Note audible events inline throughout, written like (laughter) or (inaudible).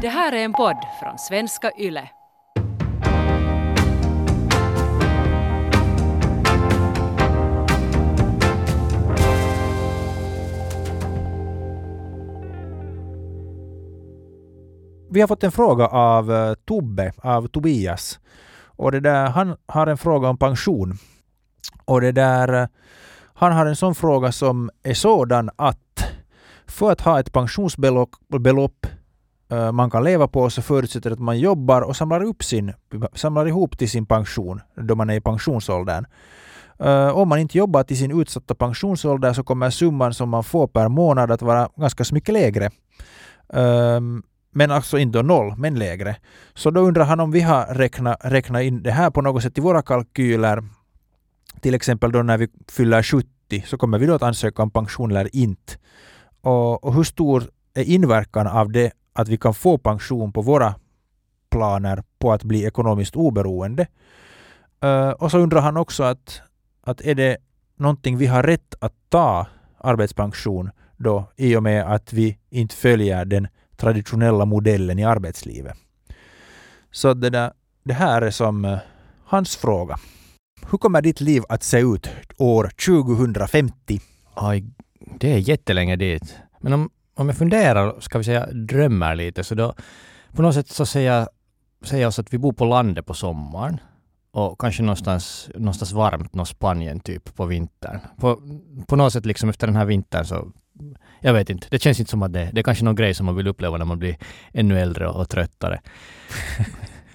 Det här är en podd från svenska YLE. Vi har fått en fråga av eh, Tobbe, av Tobias. Och det där, han har en fråga om pension. Och det där, eh, han har en sån fråga som är sådan att för att ha ett pensionsbelopp Eh, man kan leva på så förutsätter att man jobbar och samlar, upp sin, samlar ihop till sin pension då man är i pensionsåldern. Uh, om man inte jobbar till sin utsatta pensionsålder så kommer summan som man får per månad att vara ganska mycket lägre. Ehm, men alltså inte noll, men lägre. Så då undrar han om vi har räknat, räknat in det här på något sätt i våra kalkyler. Till exempel då när vi fyller 70 så kommer vi då att ansöka om pension eller inte. Och, och hur stor är inverkan av det att vi kan få pension på våra planer på att bli ekonomiskt oberoende? Uh, och så undrar han också att, att är det någonting vi har rätt att ta arbetspension då i och med att vi inte följer den traditionella modellen i arbetslivet. Så det, där, det här är som uh, hans fråga. Hur kommer ditt liv att se ut år 2050? Aj, det är jättelänge dit. Men om, om jag funderar, ska vi säga drömmer lite, så då på något sätt så säger jag, säger oss att vi bor på landet på sommaren och kanske någonstans, någonstans varmt, någon Spanien typ på vintern. På, på något sätt liksom efter den här vintern så jag vet inte. Det känns inte som att det, det är kanske någon grej som man vill uppleva när man blir ännu äldre och, och tröttare.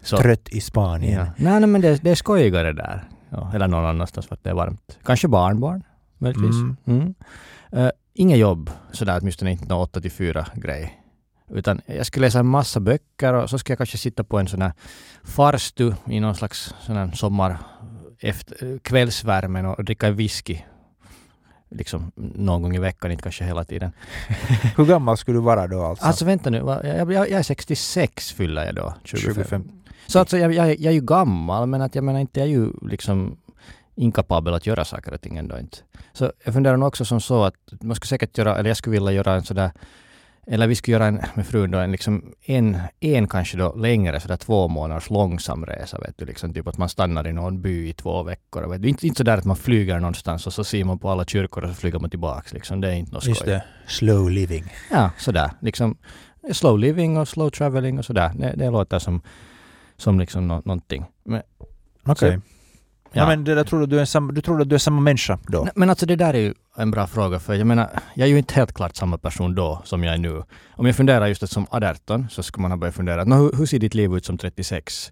Så, (laughs) Trött i Spanien. Ja. Nej, nej, men det, det är skojigare där. Ja, eller någon annanstans för att det är varmt. Kanske barnbarn, möjligtvis. Mm. Mm. Uh, inget jobb, sådär åtminstone inte någon 8 till 4 grej. Utan jag skulle läsa en massa böcker och så ska jag kanske sitta på en sån här farstu i någon slags sån här sommar efter, kvällsvärmen och dricka whisky liksom någon gång i veckan, inte kanske hela tiden. (laughs) Hur gammal skulle du vara då alltså? Alltså vänta nu, jag, jag, jag är 66 fyller jag då. 25. 25. Så alltså jag, jag, jag är ju gammal, men att jag menar inte, jag är ju liksom inkapabel att göra saker och ting ändå inte. Så jag funderar nog också som så att man skulle säkert göra, eller jag skulle vilja göra en sådär eller vi skulle göra en, med frun då, en, liksom en, en kanske då längre, sådär två månaders långsam resa. Vet du, liksom typ att man stannar i någon by i två veckor. Vet du. Inte, inte sådär att man flyger någonstans och så ser man på alla kyrkor och så flyger man tillbaks. Liksom. Det är inte något Just skoj. det. Slow living. Ja, sådär. Liksom, slow living och slow traveling och sådär. Det, det låter som, som liksom nå, någonting. Men, Okej. Så- Ja. men det där tror du, du, är samma, du tror att du är samma människa då? Men alltså det där är ju en bra fråga för jag menar, jag är ju inte helt klart samma person då som jag är nu. Om jag funderar just att som 18 så skulle man ha börjat fundera, "Nå, hur, hur ser ditt liv ut som 36?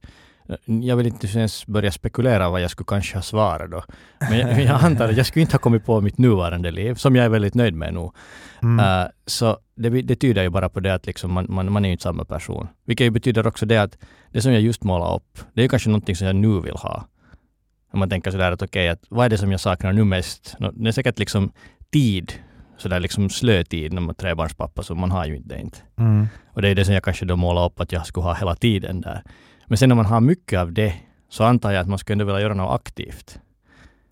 Jag vill inte ens börja spekulera vad jag skulle kanske ha svarat då. Men jag, jag (laughs) antar att jag skulle inte ha kommit på mitt nuvarande liv, som jag är väldigt nöjd med nu. Mm. Uh, så det, det tyder ju bara på det att liksom man, man, man är ju inte samma person. Vilket ju betyder också det att det som jag just målade upp, det är ju kanske någonting som jag nu vill ha. Om man tänker sådär att okej, att vad är det som jag saknar nu mest? Nå, Det är säkert liksom tid, sådär liksom slötid när man är trebarnspappa, så man har ju inte det inte. Mm. Och det är det som jag kanske då målar upp att jag skulle ha hela tiden där. Men sen när man har mycket av det, så antar jag att man skulle ändå vilja göra något aktivt.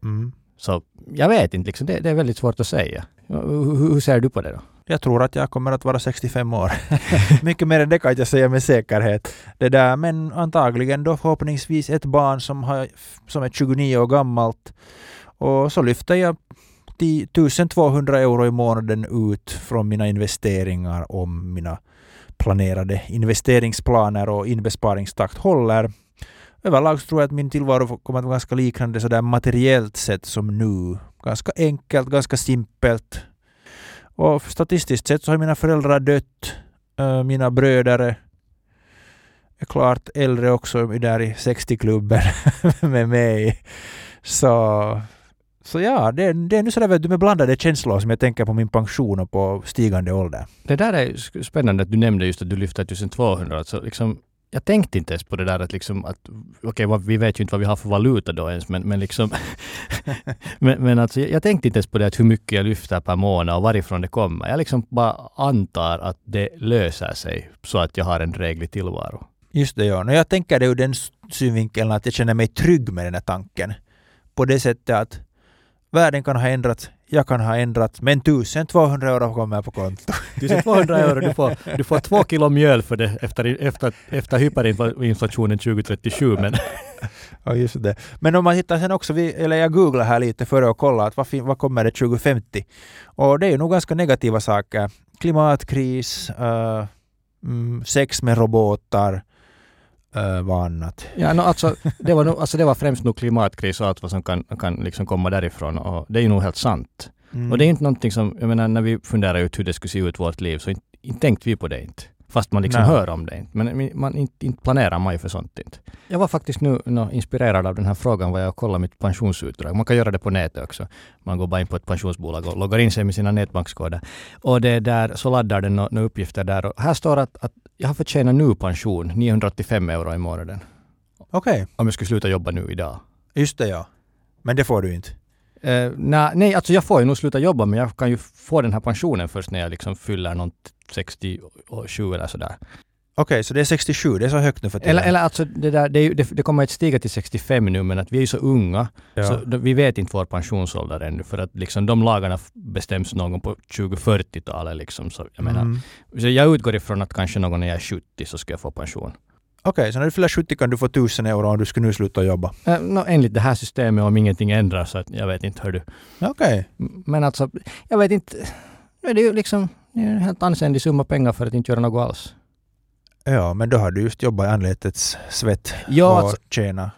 Mm. Så jag vet inte, liksom, det, det är väldigt svårt att säga. Hur, hur ser du på det då? Jag tror att jag kommer att vara 65 år. (laughs) Mycket mer än det kan jag inte säga med säkerhet. Det där, men antagligen då förhoppningsvis ett barn som, har, som är 29 år gammalt. Och så lyfter jag 10 1200 euro i månaden ut från mina investeringar om mina planerade investeringsplaner och inbesparingstakt håller. Överlag tror jag att min tillvaro kommer att vara ganska liknande sådär materiellt sett som nu. Ganska enkelt, ganska simpelt. Och statistiskt sett så har mina föräldrar dött. Eh, mina bröder är klart äldre också, där i 60-klubben (laughs) med mig. Så, så ja, det, är- det är nu sådär med blandade känslor som jag tänker på min pension och på stigande ålder. Det där är spännande att du nämnde just att du lyfter 1200. Alltså liksom, jag tänkte inte ens på det där att liksom att, okej, okay, vi vet ju inte vad vi har för valuta då ens, men, men liksom, (laughs) men, men alltså, jag tänkte inte ens på det att hur mycket jag lyfter per månad och varifrån det kommer. Jag liksom bara antar att det löser sig så att jag har en dräglig tillvaro. Just det, ja. Och jag tänker det ur den synvinkeln att jag känner mig trygg med den här tanken. På det sättet att världen kan ha ändrats jag kan ha ändrat, men 1200 euro kommer på konto. (laughs) 1200 euro, du får, du får två kilo mjöl för det efter, efter, efter hyperinflationen 2037. Men (laughs) Ja, just det. Men om man hittar sen också, vi, eller jag googlar här lite före och kollar att vad, vad kommer det 2050? Och det är ju nog ganska negativa saker. Klimatkris, mm, sex med robotar, uh, vad annat? Ja, no, alltså, det, var nog, alltså, det var främst nog klimatkris och allt vad som kan, kan liksom komma därifrån. Och det är ju nog helt sant. Mm. Och det är inte någonting som, jag menar när vi funderar ut hur det skulle se ut vårt liv så inte, inte tänkte vi på det inte. Fast man liksom Nej. hör om det inte. Men man, inte, inte planerar man ju för sånt inte. Jag var faktiskt nu nå, inspirerad av den här frågan var jag kollade mitt pensionsutdrag. Man kan göra det på nätet också. Man går bara in på ett pensionsbolag och loggar in sig med sina nätbankskoder. Och det där, så laddar den några uppgifter där. Och här står att, att jag har förtjänat nu pension, 985 euro i månaden. Okej, Om jag skulle sluta jobba nu idag. just det ja. Men det får du inte. Uh, nej, nej, alltså jag får ju nog sluta jobba men jag kan ju få den här pensionen först när jag liksom fyller något 67 eller sådär. Okej, så det är 67, det är så högt nu för tiden. Eller, eller alltså det, där, det, det, det kommer att stiga till 65 nu men att vi är ju så unga ja. så vi vet inte vår pensionsålder ännu för att liksom de lagarna bestäms någon på 2040-talet liksom. Så jag menar, Mm. så jag utgår ifrån att kanske någon när jag är 70 så ska jag få pension. Okej, så när du fyller 70 kan du få 1000 euro om du skulle nu sluta jobba. Uh, no, enligt det här systemet om ingenting ändras så att jag vet inte hör du. Okej. Men alltså, jag vet inte. Nu är det ju liksom det är en helt ansenlig summa pengar för att inte göra något alls. Ja, men då har du just jobbat i anletets svett Ja, och alltså, tjäna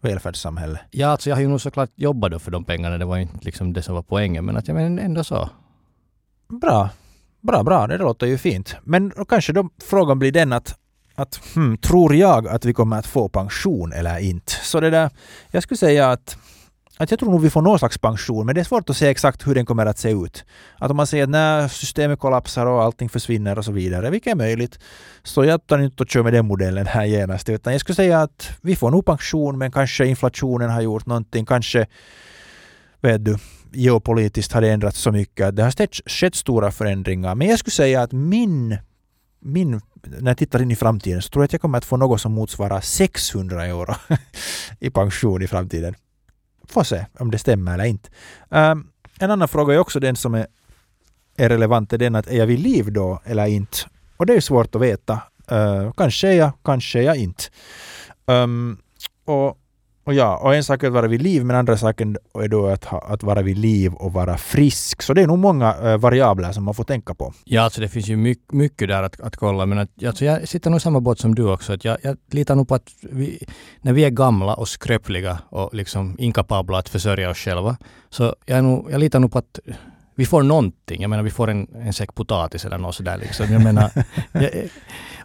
välfärdssamhället. ja, alltså jag har ju nog såklart jobbat då för de pengarna. Det var ju inte liksom det som var poängen. Men att jag menar ändå så. Bra. Bra, bra. Det låter ju fint. Men då kanske då frågan blir den att, att hmm, tror jag att vi kommer att få pension eller inte? Så det där, jag skulle säga att, att jag tror nog vi får någon slags pension, men det är svårt att se exakt hur den kommer att se ut. Att om man säger att när systemet kollapsar och allting försvinner och så vidare, vilket är möjligt, så jag tar inte och kör med den modellen här genast, utan jag skulle säga att vi får nog pension, men kanske inflationen har gjort någonting, kanske vet du, geopolitiskt har det ändrats så mycket att det har skett, skett stora förändringar. Men jag skulle säga att min, min, när jag tittar in i framtiden så tror jag att jag kommer att få något som motsvarar 600 euro (laughs) i pension i framtiden. Får se om det stämmer eller inte. Um, en annan fråga är också den som är, är relevant, är den att är jag vid liv då eller inte? Och det är svårt att veta. Uh, kanske är jag, kanske är jag inte. Um, och och ja, och en sak är att vara vid liv, men andra saken är då att, ha, att vara vid liv och vara frisk. Så det är nog många äh, variabler som man får tänka på. Ja, alltså det finns ju mycket, mycket där att, att kolla. Men att, alltså jag sitter nog i samma båt som du också. Att jag, jag litar nog på att vi, när vi är gamla och skröpliga och liksom inkapabla att försörja oss själva. Så jag, är nog, jag litar nog på att vi får någonting. Jag menar vi får en, en säck potatis eller något sådär liksom. Jag menar, (laughs) jag,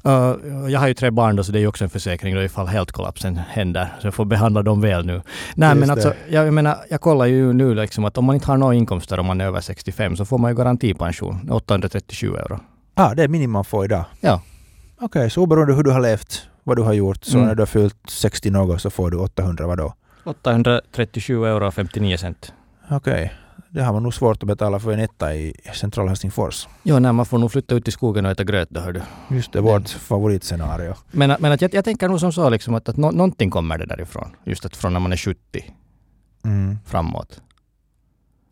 uh, jag har ju tre barn då så det är ju också en försäkring då ifall helt kollapsen händer. Så jag får behandla dem väl nu. Nej Just men alltså, jag, jag menar, jag kollar ju nu liksom att om man inte har några inkomster om man är över 65 så får man ju garantipension, 837 euro. Ah, det är minimum man får idag? Ja. Okej, så oberoende hur du har levt, vad du har gjort, så Mm. när du har fyllt 60 något så får du 800 vadå? 837 euro och 59 cent. Okej, det har man nog svårt att betala för en etta i centrala Helsingfors. Jo, nej, man får nog flytta ut i skogen och äta gröt då, hör du. Just det, vårt favoritscenario. Men, men att jag, jag tänker nog som så liksom att, att nå, någonting kommer det därifrån. Just att från när man är 70 Mm. framåt.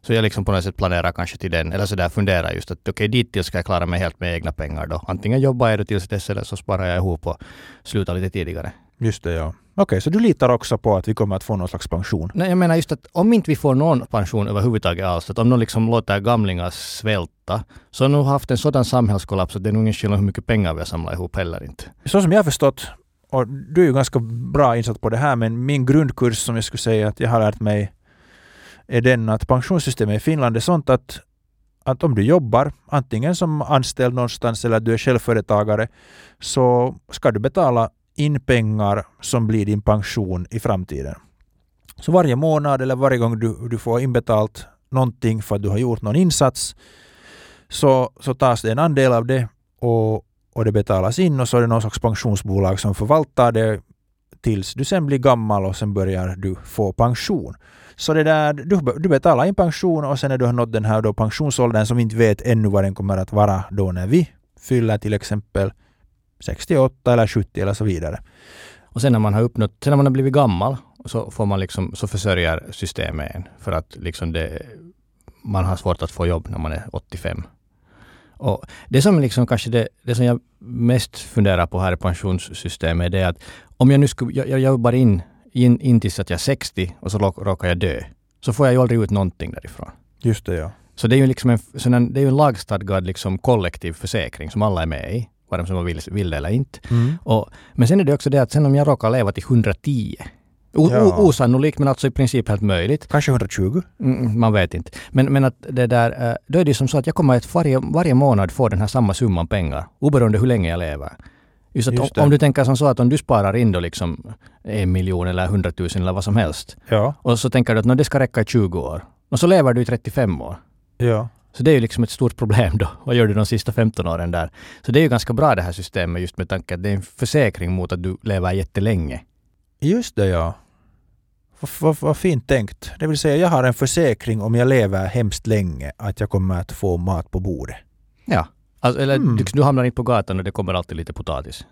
Så jag liksom på något sätt planerar kanske till den, eller sådär funderar just att okej, okay, dittills ska jag klara mig helt med egna pengar då. Antingen jobbar jag då tills dess eller så sparar jag ihop och slutar lite tidigare. Just det, ja. Okej, så du litar också på att vi kommer att få någon slags pension? Nej, jag menar just att om inte vi får någon pension överhuvudtaget alls, att om någon liksom låter gamlingar svälta, så har nog haft en sådan samhällskollaps att det är nog ingen skillnad hur mycket pengar vi har samlat ihop heller inte. Så som jag har förstått, och du är ju ganska bra insatt på det här, men min grundkurs som jag skulle säga att jag har lärt mig är den att pensionssystemet i Finland är sånt att, att om du jobbar antingen som anställd någonstans eller du är självföretagare så ska du betala in pengar som blir din pension i framtiden. Så varje månad eller varje gång du, du får inbetalt någonting för att du har gjort någon insats så, så tas det en andel av det och, och det betalas in och så är det någon slags pensionsbolag som förvaltar det tills du sen blir gammal och sen börjar du få pension. Så det där, du, du betalar in pension och sen när du har nått den här då pensionsåldern som vi inte vet ännu vad den kommer att vara då när vi fyller till exempel 68 eller 70 eller så vidare. Och sen när man har uppnått, sen när man har blivit gammal, så får man liksom, så försörjer systemet en. För att liksom det, man har svårt att få jobb när man är 85. Och det som liksom kanske det, det som jag mest funderar på här i pensionssystemet är att om jag nu skulle, jag, jag jobbar in, in, in tills att jag är 60 och så råkar jag dö, så får jag ju aldrig ut någonting därifrån. Just det, ja. Så det är ju liksom en, det är ju en lagstadgad liksom kollektiv försäkring som alla är med i, vare sig man vill, vill det eller inte. Mm. Och, men sen är det också det att sen om jag råkar leva till 110, o, Ja. o, osannolikt men alltså i princip helt möjligt, Kanske 120? Mm, man vet inte. Men, men att det där, eh, då är det som så att jag kommer att varje, varje månad få den här samma summan pengar, oberoende hur länge jag lever. Just Just om, om du tänker som så att om du sparar in då liksom en miljon eller hundratusen eller vad som helst, Ja. och så tänker du att "Nå, det ska räcka i 20 år, och så lever du i 35 år. Ja. Så det är ju liksom ett stort problem då. Vad gör du de sista 15 åren där? Så det är ju ganska bra det här systemet just med tanke att det är en försäkring mot att du lever jättelänge. Just det, ja. Vad, fint tänkt. Det vill säga, jag har en försäkring om jag lever hemskt länge att jag kommer att få mat på bordet. Ja. Alltså, eller Mm. du, du hamnar inte på gatan och det kommer alltid lite potatis.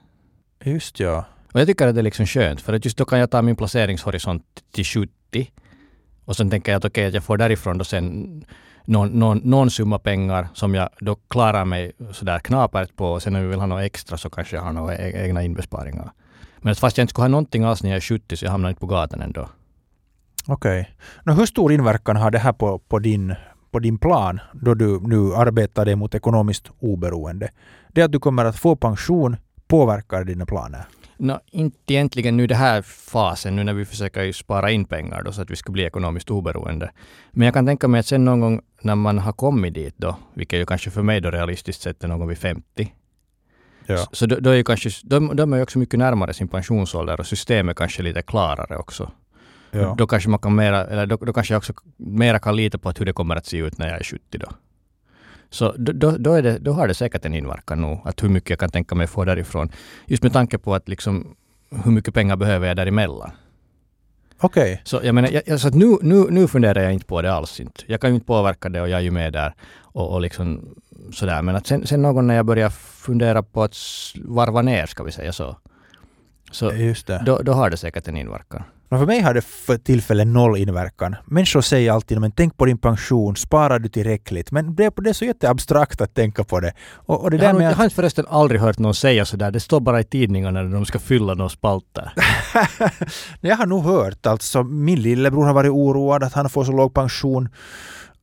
Just ja. Och jag tycker att det är liksom skönt för att just då kan jag ta min placeringshorisont till 70 och sen tänker jag att okej att jag får därifrån då sen någon, någon, någon summa pengar som jag då klarar mig sådär knapert på och sen om jag vill ha något extra så kanske jag har några e-, egna inbesparingar. Men fast jag inte skulle ha någonting alls när jag är 70 så jag hamnar inte på gatan ändå. Okej. Nå, hur stor inverkan har det här på, på, din, på din plan då du nu arbetar dig mot ekonomiskt oberoende? Det att du kommer att få pension påverkar dina planer? Nå, inte egentligen nu i den här fasen, nu när vi försöker spara in pengar då så att vi ska bli ekonomiskt oberoende. Men jag kan tänka mig att sen någon gång när man har kommit dit då, vilket ju kanske för mig då realistiskt sett är någon gång vid 50, Ja. Så, så då, då är ju kanske, de, de är ju också mycket närmare sin pensionsålder och systemet kanske lite klarare också. ja. Då kanske man kan mera, eller då, då kanske jag också mera kan lita på att hur det kommer att se ut när jag är 70 då. Så då, då, det, då har det säkert en inverkan nog, att hur mycket jag kan tänka mig få därifrån. Just med tanke på att liksom, hur mycket pengar behöver jag däremellan. Okej. Så jag menar, jag, så nu, nu, nu funderar jag inte på det alls inte. Jag kan ju inte påverka det och jag är ju med där och, och liksom sådär. Men att sen, sen någon när jag börjar fundera på att varva ner, ska vi säga så. Så då, då har det säkert en inverkan. Men för mig har det för tillfället noll inverkan. Människor säger alltid men tänk på din pension, sparar du tillräckligt? Men det, det är så jätteabstrakt att tänka på det. Och, och det Jag där har, med jag har förresten aldrig hört någon säga sådär. Det står bara i tidningarna när de ska fylla några spalter. (laughs) jag har nog hört alltså, min lillebror har varit oroad att han får så låg pension.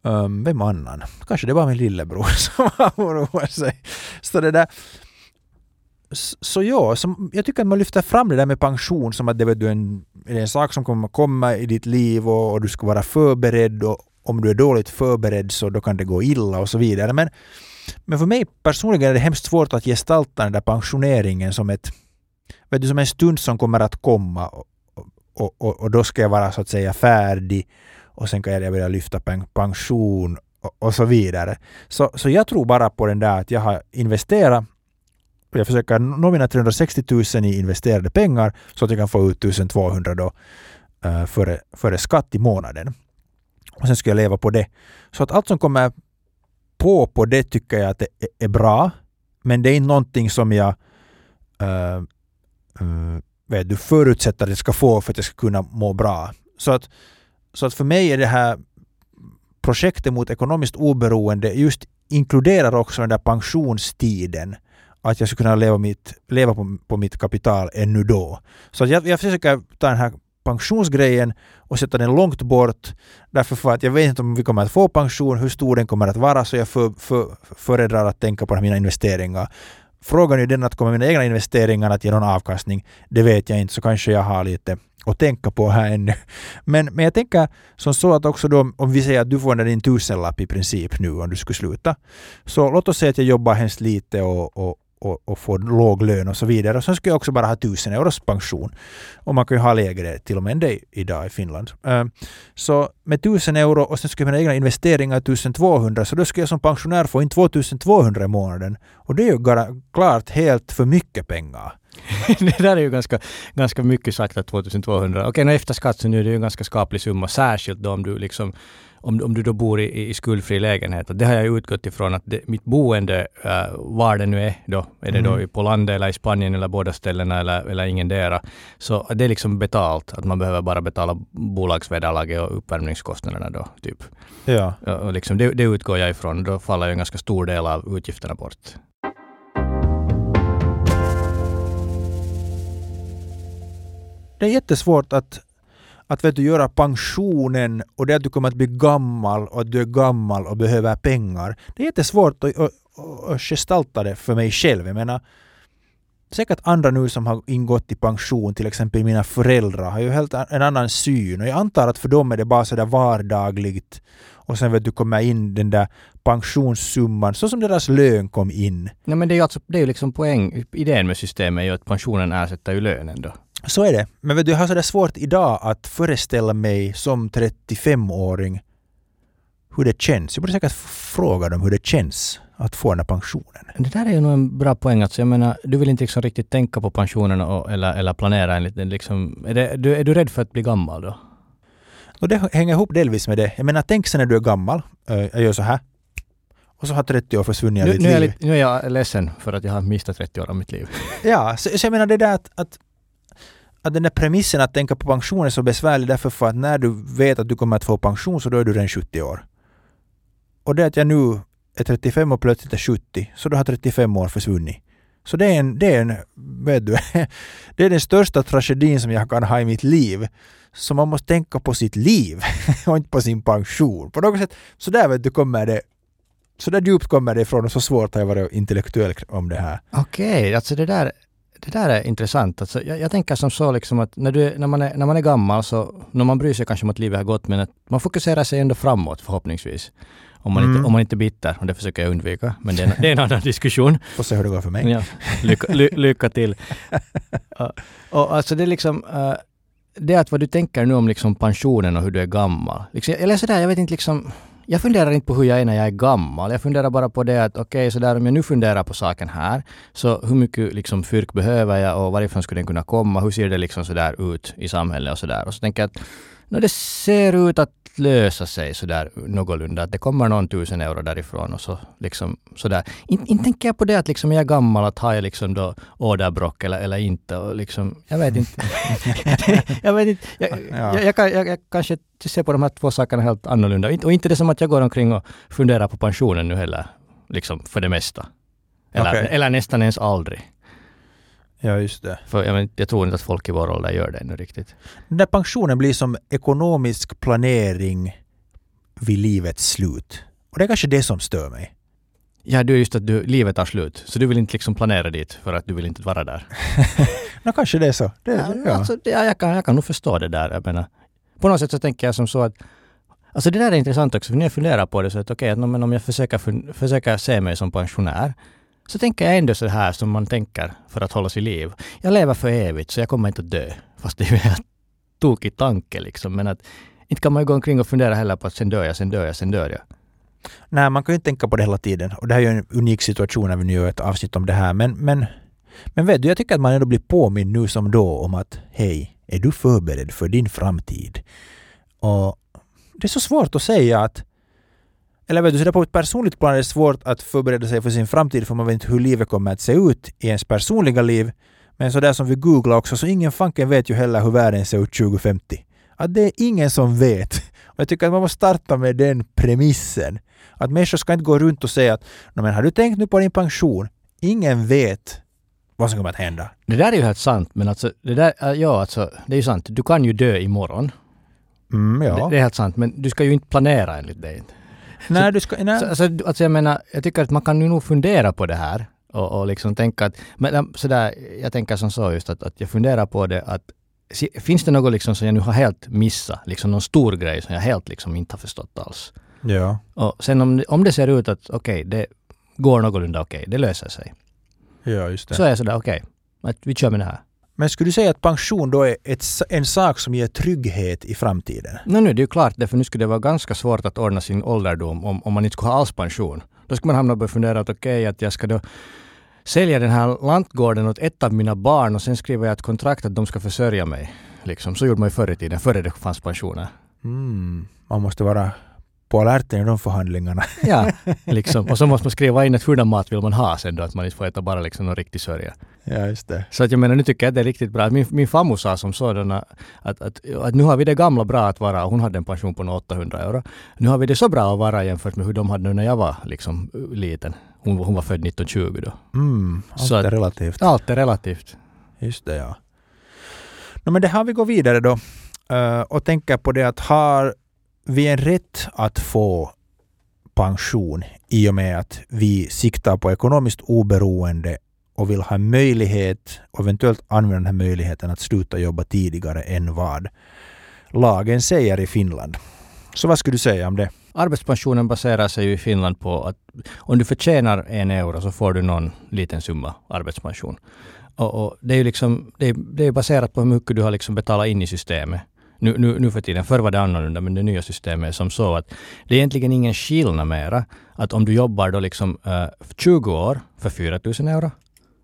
Um, vem annan? Kanske det var min lillebror (laughs) som har oroat sig. Så det där... Så ja, som, jag tycker att man lyfter fram det där med pension som att det vet du, en, är en sak som kommer komma i ditt liv och, och du ska vara förberedd och om du är dåligt förberedd så då kan det gå illa och så vidare. Men, men för mig personligen är det hemskt svårt att gestalta den där pensioneringen som ett vet du, som en stund som kommer att komma och, och, och, och då ska jag vara så att säga färdig och sen kan jag börja lyfta pension och, och så vidare. Så, så jag tror bara på den där att jag har investerat jag försöker nå mina 360 000 i investerade pengar så att jag kan få ut 1200 då uh, före, före skatt i månaden. Och sen ska jag leva på det. Så att allt som kommer på på det tycker jag att det är, är bra. Men det är inte någonting som jag uh, uh, vet du, förutsätter att jag ska få för att jag ska kunna må bra. Så att, så att för mig är det här projektet mot ekonomiskt oberoende just inkluderar också den där pensionstiden. Att jag skulle kunna leva, mitt, leva på, på mitt kapital ännu då. Så att jag, jag försöker ta den här pensionsgrejen och sätta den långt bort. Därför för att jag vet inte om vi kommer att få pension, hur stor den kommer att vara, så jag för, för, föredrar att tänka på mina investeringar. Frågan är den att kommer mina egna investeringar att ge någon avkastning? Det vet jag inte, så kanske jag har lite att tänka på här ännu. Men, men jag tänker som så att också då, om vi säger att du får din tusenlapp i princip nu om du skulle sluta. Så låt oss säga att jag jobbar hemskt lite och, och, och, och får låg lön och så vidare. Och så skulle jag också bara ha tusen euros pension. Och man kan ju ha lägre till och med än det idag i Finland. Ehm, så med tusen euro och sen skulle jag mina egna investeringar 1200 så då skulle jag som pensionär få in 2200 i månaden. Och det är ju klart helt för mycket pengar. (laughs) det där är ju ganska, ganska mycket sagt att 2200. Okej, okay, efter skatt så nu är det ju en ganska skaplig summa. Särskilt då om du liksom om, om du då bor i, i skuldfri lägenhet. Och det har jag utgått ifrån att det, mitt boende, uh, var det nu är då, är det då Mm. på landet eller i Spanien eller båda ställena eller, eller ingendera, så det är liksom betalt. Att man behöver bara betala bolagsvederlaget och uppvärmningskostnaderna då, typ. Ja, Och liksom det, det utgår jag ifrån. Då faller ju en ganska stor del av utgifterna bort. Det är jättesvårt att, att vet du, göra pensionen och det att du kommer att bli gammal och att du är gammal och behöver pengar. Det är jättesvårt att, att, att gestalta det för mig själv. Jag menar, säkert andra nu som har ingått i pension, till exempel mina föräldrar, har ju helt en annan syn. Och jag antar att för dem är det bara sådär vardagligt. Och sen vet du kommer in den där pensionssumman, så som deras lön kom in. Nej, men det är ju alltså, det är ju liksom poäng, idén med systemet är ju att pensionen ersätter ju lönen då. Så är det. Men vet du, jag har sådär svårt idag att föreställa mig som 35-åring hur det känns. Jag borde säkert fråga dem hur det känns att få den här pensionen. Det där är ju nog en bra poäng. Alltså, jag menar, du vill inte liksom riktigt tänka på pensionen och, eller, eller planera enligt den. Liksom, är, det, du, är du rädd för att bli gammal då? Och det hänger ihop delvis med det. Jag menar, tänk sen när du är gammal. Eh, Jag gör så här. Och så har 30 år försvunnit av Nu, ditt nu, är liv. lite, nu är jag ledsen för att jag har missat 30 år av mitt liv. (laughs) Ja, så, så jag menar det där att, att, att den där premissen att tänka på pension är så besvärlig därför för att när du vet att du kommer att få pension så då är du redan 70 år. Och det att jag nu är 35 och plötsligt är 70, så då har 35 år försvunnit. Så det är en, det är en, vet du, (laughs) det är den största tragedin som jag kan ha i mitt liv. Så man måste tänka på sitt liv (laughs) och inte på sin pension. På något sätt, så där vet du kommer det, så där djupt kommer det ifrån och så svårt har jag varit intellektuell om det här. Okej, alltså det där, det där är intressant. Alltså, jag, jag tänker som så liksom att när, du, när, man är, när man är gammal så, när man bryr sig kanske om att livet har gått, men att man fokuserar sig ändå framåt förhoppningsvis. Om man, Mm. inte, om man inte är bitter, och det försöker jag undvika, men det är, en- det är en annan (laughs) diskussion. Får se hur det går för mig. Ja, lycka, ly, lycka till. (laughs) Ja, och alltså det är liksom, eh, det att vad du tänker nu om liksom pensionen och hur du är gammal. Liksom, eller sådär, jag vet inte liksom, jag funderar inte på hur jag är när jag är gammal. Jag funderar bara på det att okej, sådär om jag nu funderar på saken här, så hur mycket liksom fyrk behöver jag och varifrån skulle den kunna komma? Hur ser det liksom sådär ut i samhället och sådär? Och så tänker jag att no, det ser ut att lösa sig sådär någorlunda. Att det kommer någon tusen euro därifrån och så liksom sådär. Inte in tänker jag på det att liksom jag är gammal, att har jag liksom då åderbråck eller, eller inte och liksom, jag vet inte. (laughs) jag vet inte. Jag, Ja. jag, jag, kan, jag, jag kanske ser på de här två sakerna helt annorlunda. Inte- Och inte det som att jag går omkring och funderar på pensionen nu heller. Liksom för det mesta. Eller, Okej. eller nästan ens aldrig. Ja, just det. För jag, men, jag tror inte att folk i vår ålder gör det ännu riktigt. Den där pensionen blir som ekonomisk planering vid livets slut. Och det är kanske det som stör mig. Ja, du är just att du, livet tar slut. Så du vill inte liksom planera dit för att du vill inte vara där. (laughs) Nå, kanske det är så. Det, Ja, ja. Alltså, det, jag, kan, jag kan nog förstå det där. Jag menar, på något sätt så tänker jag som så att Alltså det där är intressant också, för när jag funderar på det så att okej, att men om jag försöker, försöker se mig som pensionär, så tänker jag ändå så här som man tänker för att hålla sig liv. Jag lever för evigt, så jag kommer inte att dö. Fast det är ju en tokig tanke liksom. Men att inte kan man ju gå omkring och fundera heller på att sen dör jag, sen dör jag, sen dör jag. Nej, man kan ju inte tänka på det hela tiden. Och det här är ju en unik situation när vi nu gör ett avsnitt om det här. Men, men, men vet du, jag tycker att man ändå blir påmind nu som då om att hej, är du förberedd för din framtid? Och det är så svårt att säga att eller vet du, så där på ett personligt plan är det svårt att förbereda sig för sin framtid för man vet inte hur livet kommer att se ut i ens personliga liv. Men så där som vi googlar också, så ingen fanken vet ju heller hur världen ser ut 2050. Att det är ingen som vet. Och jag tycker att man måste starta med den premissen. Att människor ska inte gå runt och säga att "Nå, men har du tänkt nu på din pension? Ingen vet vad som kommer att hända. Det där är ju helt sant, men alltså, det där, äh, ja alltså, det är ju sant. Du kan ju dö imorgon. Mm, ja. Det, det är helt sant, men du ska ju inte planera enligt det. Nej, du ska. Så, alltså, alltså jag menar, jag tycker att man kan ju nog fundera på det här och, och liksom tänka att, men äm, sådär, jag tänker som så just att, att jag funderar på det att finns det något liksom som jag nu har helt missat, liksom någon stor grej som jag helt liksom inte har förstått alls. ja. Och sen om, det- om det ser ut att okej, det går någorlunda okej, det löser sig. ja, just det. Så är jag sådär okej, att vi kör med det här. Men skulle du säga att pension då är ett, en sak som ger trygghet i framtiden? No, nu, det är ju klart det, för nu skulle det vara ganska svårt att ordna sin ålderdom om, om man inte skulle ha alls pension. Då skulle man hamna och börja fundera att okej, att jag ska då sälja den här lantgården åt ett av mina barn och sen skriver jag ett kontrakt att de ska försörja mig. Liksom, så gjorde man ju förr i tiden, före det fanns pensioner. Mm. Man måste vara på alerten i de förhandlingarna. Ja, (laughs) liksom. Och så måste man skriva in att hurdan mat vill man ha sen då, att man inte får äta bara liksom någon riktig sörja. Ja, just det. Så att jag menar, nu tycker jag att det är riktigt bra. Min, min farmor sa som sådana att, att, att nu har vi det gamla bra att vara, hon hade en pension på 800 euro. Nu har vi det så bra att vara jämfört med hur de hade nu när jag var liksom liten. Hon, hon var född 1920 då. Mm, allt Så är att- relativt. Allt är relativt. Just det, ja. No, men det här vi går vidare då eh, och tänker på det att har vi en rätt att få pension i och med att vi siktar på ekonomiskt oberoende och vill ha möjlighet och eventuellt använda den här möjligheten att sluta jobba tidigare än vad lagen säger i Finland. Så vad skulle du säga om det? Arbetspensionen baserar sig ju i Finland på att om du förtjänar en euro så får du någon liten summa arbetspension. Och, och det är ju liksom, det är, det är baserat på hur mycket du har liksom betalat in i systemet. Nu, nu, nu för tiden, förr var det annorlunda, men det nya systemet är som så att det är egentligen ingen skillnad mera. Att om du jobbar då liksom eh, uh, 20 år för 4 000 euro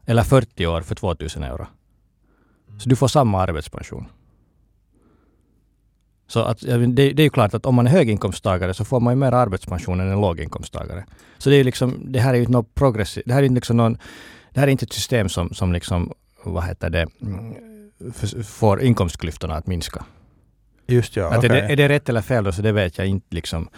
eller 40 år för 2 000 euro. Så du får samma arbetspension. Så att, det, det är ju klart att om man är höginkomsttagare så får man ju mer arbetspension än en låginkomsttagare. Så det är liksom, det här är ju inte något progressivt, det här är liksom någon, det här är inte ett system som, som liksom, vad heter det, mm, för- får inkomstklyftorna att minska. Just ja, Att okej. är, det, är det rätt eller fel då, så det vet jag inte liksom.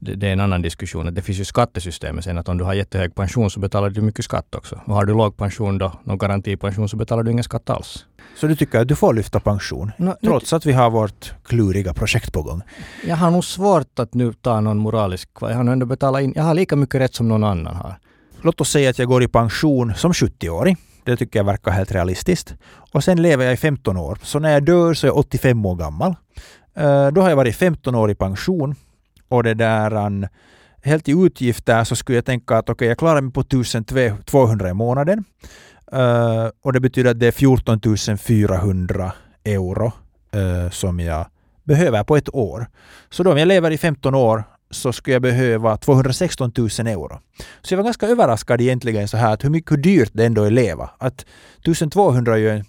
Det, det är en annan diskussion. Det finns ju skattesystemet sen att om du har jättehög pension så betalar du mycket skatt också. Och har du låg pension då, någon garantipension, så betalar du ingen skatt alls. Så du tycker att du får lyfta pension? Nu- Trots att vi har vårt kluriga projekt på gång? Jag har nog svårt att nu ta någon moralisk... Jag har nog ändå betalat in... Jag har lika mycket rätt som någon annan har. Låt oss säga att jag går i pension som 70-åring. Det tycker jag verkar helt realistiskt. Och sen lever jag i 15 år. Så när jag dör så är jag 85 år gammal. Eh, Då har jag varit 15 år i pension. Och det där... an, Helt i utgifter så skulle jag tänka att okej, jag klarar mig på 1200 i månaden. Uh, och det betyder att det är 14 400 euro uh, som jag behöver på ett år. Så då om jag lever i 15 år så skulle jag behöva 216 000 euro. Så jag var ganska överraskad egentligen så här att hur mycket hur dyrt det ändå är att leva. Att 1200 är ju en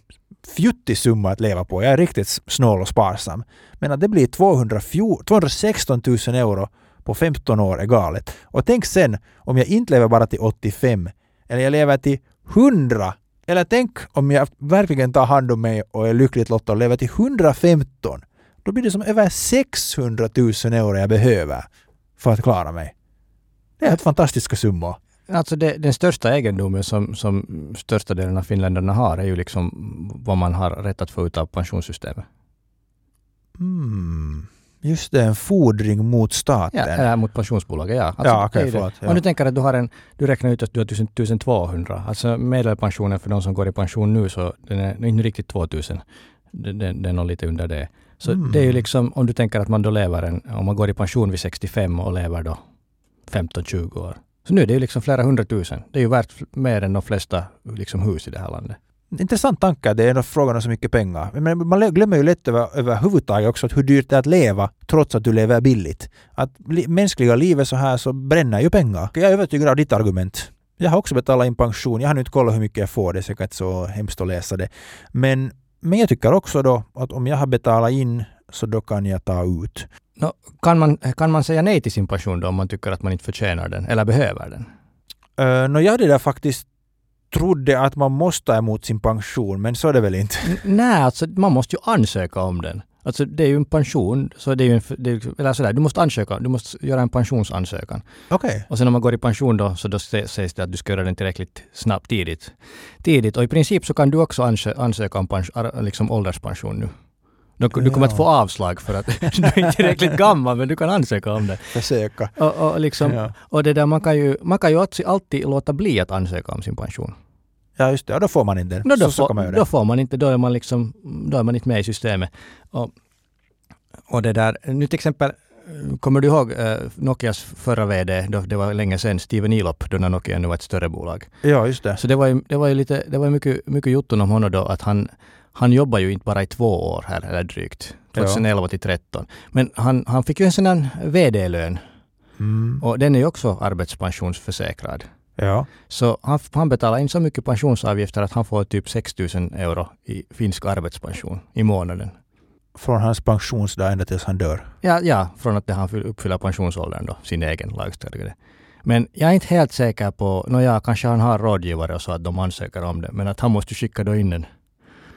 fjuttig summa att leva på. Jag är riktigt snål och sparsam. Men att det blir 216 000 euro på 15 år är galet. Och tänk sen om jag inte lever bara till 85 eller jag lever till 100 eller tänk om jag verkligen tar hand om mig och är lyckligt lottad och lever till 115. Då blir det som över 600 000 euro jag behöver för att klara mig. Det är helt fantastiska summor. Alltså det, den största egendomen som, som största delen av finländarna har är ju liksom vad man har rätt att få ut av pensionssystemet. Mm. Just det, en fordring mot staten. Ja, eller mot pensionsbolaget, ja. Alltså, Ja, det. förlåt, ja. Om du tänker att du har en, du räknar ut att du har 1000 1200. Alltså medelpensionen för de som går i pension nu så den är inte riktigt 2000. Den, den, den är lite under det. Så Mm. det är ju liksom, om du tänker att man då lever en, om man går i pension vid 65 och lever då 15-20 år. Så nu är det ju liksom flera hundratusen. Det är ju värt mer än de flesta liksom hus i det här landet. Intressant tanke att det är ändå frågan om så mycket pengar. Men man glömmer ju lätt över, överhuvudtaget också att hur dyrt det är att leva trots att du lever billigt. Att li, mänskliga livet så här så bränner ju pengar. Jag är övertygad av ditt argument. Jag har också betalat in pension. Jag har nu inte kollat hur mycket jag får. Det är säkert inte så hemskt att läsa det. Men, men jag tycker också då att om jag har betalat in så då kan jag ta ut. Nå, kan, man, kan man säga nej till sin pension då om man tycker att man inte förtjänar den eller behöver den? Uh, Nå, jag hade där faktiskt trodde att man måste ta emot sin pension, men så är det väl inte. Nej, alltså man måste ju ansöka om den. Alltså det är ju en pension, så det är ju en, det är, eller sådär, du måste ansöka, du måste göra en pensionsansökan. Okej. Och sen om man går i pension då, så då sä- sägs det att du ska göra den tillräckligt snabbt tidigt. Tidigt. Och i princip så kan du också ansö, ansöka om pens, liksom ålderspension nu. Du, du kommer Ja. att få avslag för att (laughs) du är inte tillräckligt gammal, men du kan ansöka om det. Försöka. Och, och, liksom, Ja. och det där, man kan ju, man kan ju alltid, låta bli att ansöka om sin pension. ja, just det. Ja, då får man inte. No, då, så, så får, göra då får man inte, då är man liksom, då är man inte med i systemet. Och, och det där, nu till exempel, kommer du ihåg eh, Nokias förra VD, då, det var länge sedan, Steven Elop, då när Nokia nu var ett större bolag. Ja, just det. Så det var ju, det var ju lite, det var mycket, mycket jotton om honom då, att han, han jobbar ju inte bara i två år här, eller drygt, 2011 till 13. Men han, han fick ju en sån där VD-lön, Mm. och den är ju också arbetspensionsförsäkrad. Ja. Så han, han betalar in så mycket pensionsavgifter att han får typ 6 000 euro i finsk arbetspension i månaden. från hans pensionsdag ända tills han dör. Ja, ja från att han fyll- uppfyller pensionsåldern då, sin egen lagstadgade. Men jag är inte helt säker på, nå ja, kanske han har rådgivare och så att de ansöker om det, men att han måste skicka då in en,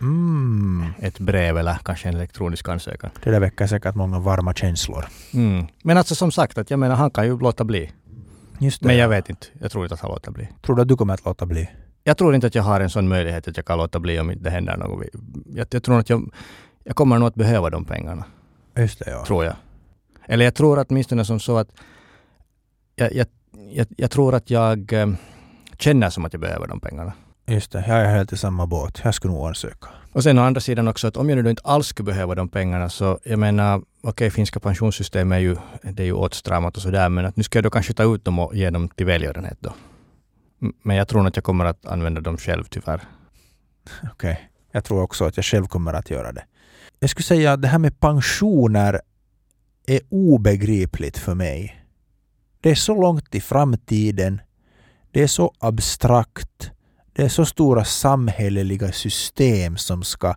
Mm. ett brev eller kanske en elektronisk ansökan. Det där väcker säkert många varma känslor. Mm. Men alltså som sagt, att jag menar han kan ju låta bli. Just det. Men jag vet inte, jag tror inte att han låter bli. Tror du att du kommer att låta bli? Jag tror inte att jag har en sån möjlighet att jag kan låta bli om det händer något. Jag, jag tror att jag, jag kommer nog att behöva de pengarna. Just det, ja. tror jag. Eller jag tror åtminstone som så att jag, jag, jag, jag tror att jag eh, känner som att jag behöver de pengarna. Just det, jag är helt i samma båt. Jag skulle nog ansöka. Och sen å andra sidan också att om jag nu inte alls skulle behöva de pengarna så jag menar okej finska pensionssystemet är ju, det är ju åtstramat och sådär men att nu ska jag då kanske ta ut dem och ge dem till välgörenhet då. Men jag tror nog att jag kommer att använda dem själv tyvärr. Okej. Jag tror också att jag själv kommer att göra det. Jag skulle säga att det här med pensioner är obegripligt för mig. Det är så långt i framtiden. Det är så abstrakt. Det är så stora samhälleliga system som ska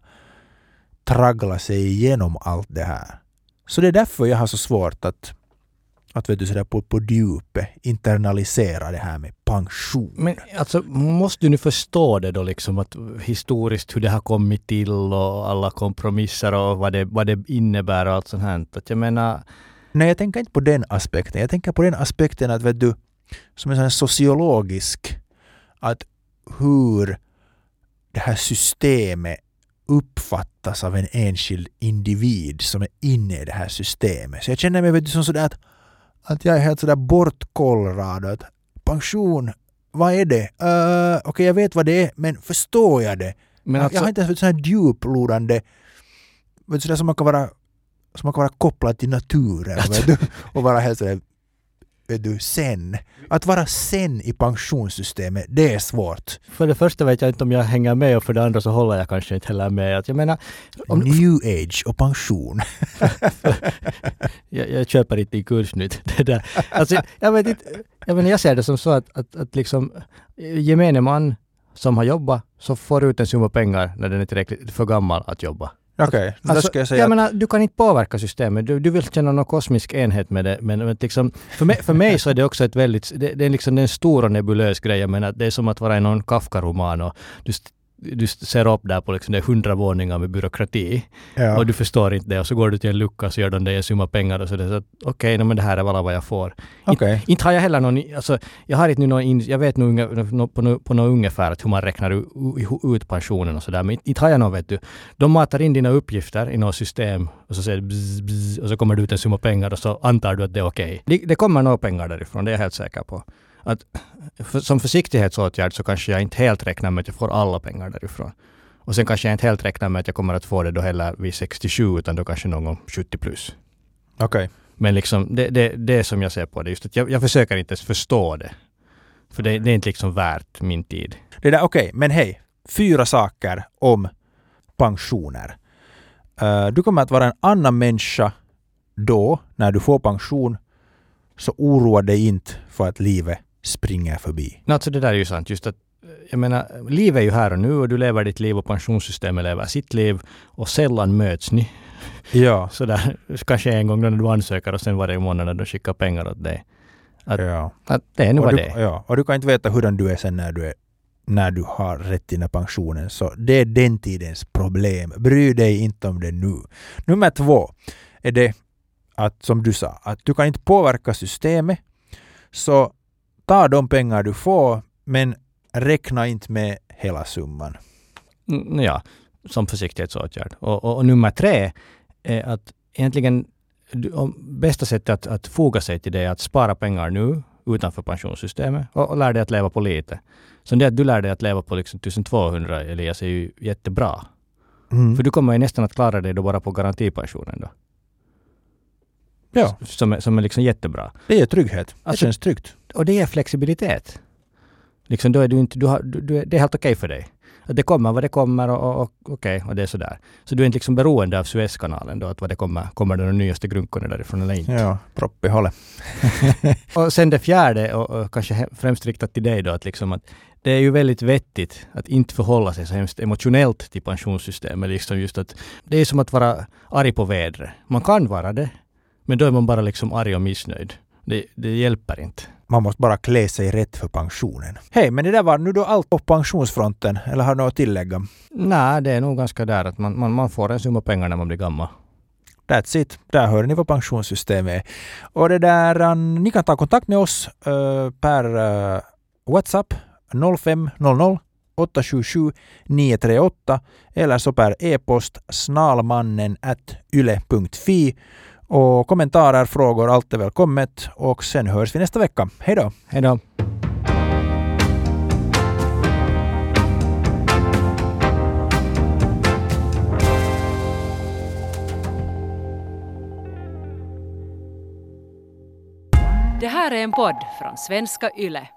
traggla sig igenom allt det här. Så det är därför jag har så svårt att, att vet du, sådär på, på djupet internalisera det här med pension. Men alltså måste du nu förstå det då liksom att historiskt hur det har kommit till och alla kompromisser och vad det, vad det innebär och allt sånt här. Att jag menar, Nej, jag tänker inte på den aspekten. Jag tänker på den aspekten att, vet du, som en sån sociologisk, att hur det här systemet uppfattas av en enskild individ som är inne i det här systemet. Så jag känner mig vet du, som sådär att, att jag är helt sådär bortkollrad. Att pension, vad är det? Uh, Okej, jag vet vad det är, men förstår jag det? men alltså, jag har inte ens sån här djuplodande, sådär som man kan vara som man kan vara kopplad till naturen du, och vara helt sådär vet du, sen. Att vara sen i pensionssystemet, det är svårt. för det första vet jag inte om jag hänger med och för det andra så håller jag kanske inte heller med. Att jag menar, om, New age och pension. (laughs) jag, jag köper inte i. (laughs) Det där. Alltså, jag, jag vet inte, jag, menar, jag ser det som så att, att, att liksom gemene man som har jobbat så får ut en summa pengar när den är tillräckligt för gammal att jobba. Okej, då Alltså, ska jag jag säga att, menar, du kan inte påverka systemet. Du, du vill känna någon kosmisk enhet med det. Men, men liksom, för, mig, för mig så är det också ett väldigt... Det, det är liksom en stor och nebulös grej. Jag menar, det är som att vara i någon Kafka-roman och du, du ser upp där på liksom, det är hundra våningar med byråkrati. ja, Och du förstår inte det. Och så går du till en lucka så gör de dig en summa pengar. Och så det är så att okej, okay, men det här är bara vad jag får. okej. Inte har jag heller någon, alltså, jag har inte nu någon, in- jag vet nog unge, nå- på, nå- på något ungefär hur man räknar u- u- ut pensionen och sådär, men inte har jag någon vet du. De matar in dina uppgifter i något system och så säger bzz, bzz, och så kommer det ut en summa pengar och så antar du att det är okej. Det, det kommer några pengar därifrån, det är jag helt säker på. Att, för, som försiktighetsåtgärd så kanske jag inte helt räknar med att jag får alla pengar därifrån. Och sen kanske jag inte helt räknar med att jag kommer att få det då heller vid 67 utan då kanske någon gång 70 plus. okej. Men liksom, det, det, det är som jag ser på det. Just att jag, jag försöker inte ens förstå det. För det, det är inte liksom värt min tid. Det där, okej, men hej. Fyra saker om pensioner. Eh, du kommer att vara en annan människa då, när du får pension, så oroa dig inte för att livet springer förbi. No, alltså det där är ju sant. Just att, jag menar, livet är ju här och nu och du lever ditt liv och pensionssystemet lever sitt liv och sällan möts ni. (laughs) Ja. Sådär, kanske en gång när du ansöker och sen varje månad när de skickar pengar åt dig. Att- ja. Att det är nu och, vad det är. ja. och du kan inte veta hurdan du är sen när du, är, när du har rätt till pensionen. Så det är den tidens problem. Bry dig inte om det nu. Nummer två är det att, som du sa, att du kan inte påverka systemet. Så ta de pengar du får, men räkna inte med hela summan. Mm, Ja, som försiktighetsåtgärd. Och, och, och nummer tre är att egentligen bästa sättet att, att foga sig till det är att spara pengar nu utanför pensionssystemet och, och lär dig att leva på lite. Så det att du lär dig att leva på liksom 1200 Elias är ju jättebra. Mm. För du kommer ju nästan att klara dig då bara på garantipensionen då. Ja, Som är, som är liksom jättebra. det är trygghet. Det Alltså- känns tryggt. Och det är flexibilitet. Liksom då är du inte, du har, du, du, är- det är helt okej för dig. Att det kommer vad det kommer och, och, och okej, och det är sådär. Så du är inte liksom beroende av Suezkanalen då, att vad det kommer, kommer det de nyaste grunkorna därifrån eller inte. Ja, propp i hållet. (laughs) Och sen det fjärde, och, och kanske främst riktat till dig då, att liksom att det är ju väldigt vettigt att inte förhålla sig så hemskt emotionellt till pensionssystemet. Liksom just att det är som att vara arg på vädret. Man kan vara det, men då är man bara liksom arg och missnöjd. Det, det hjälper inte. Man måste bara klä sig rätt för pensionen. Hej, men det där var nu då allt på pensionsfronten, eller har du något att tillägga? Nej, det är nog ganska där att man, man, man får en summa pengar när man blir gammal. That's it. Där hör ni vad pensionssystemet är. Och det där, um, ni kan ta kontakt med oss uh, per uh, WhatsApp 0500 877 938 eller så per e-post snalmannen yle.fi. Och kommentarer, frågor, allt är välkommet. Och sen hörs vi nästa vecka. Hej då! Hej då! Det här är en podd från svenska YLE.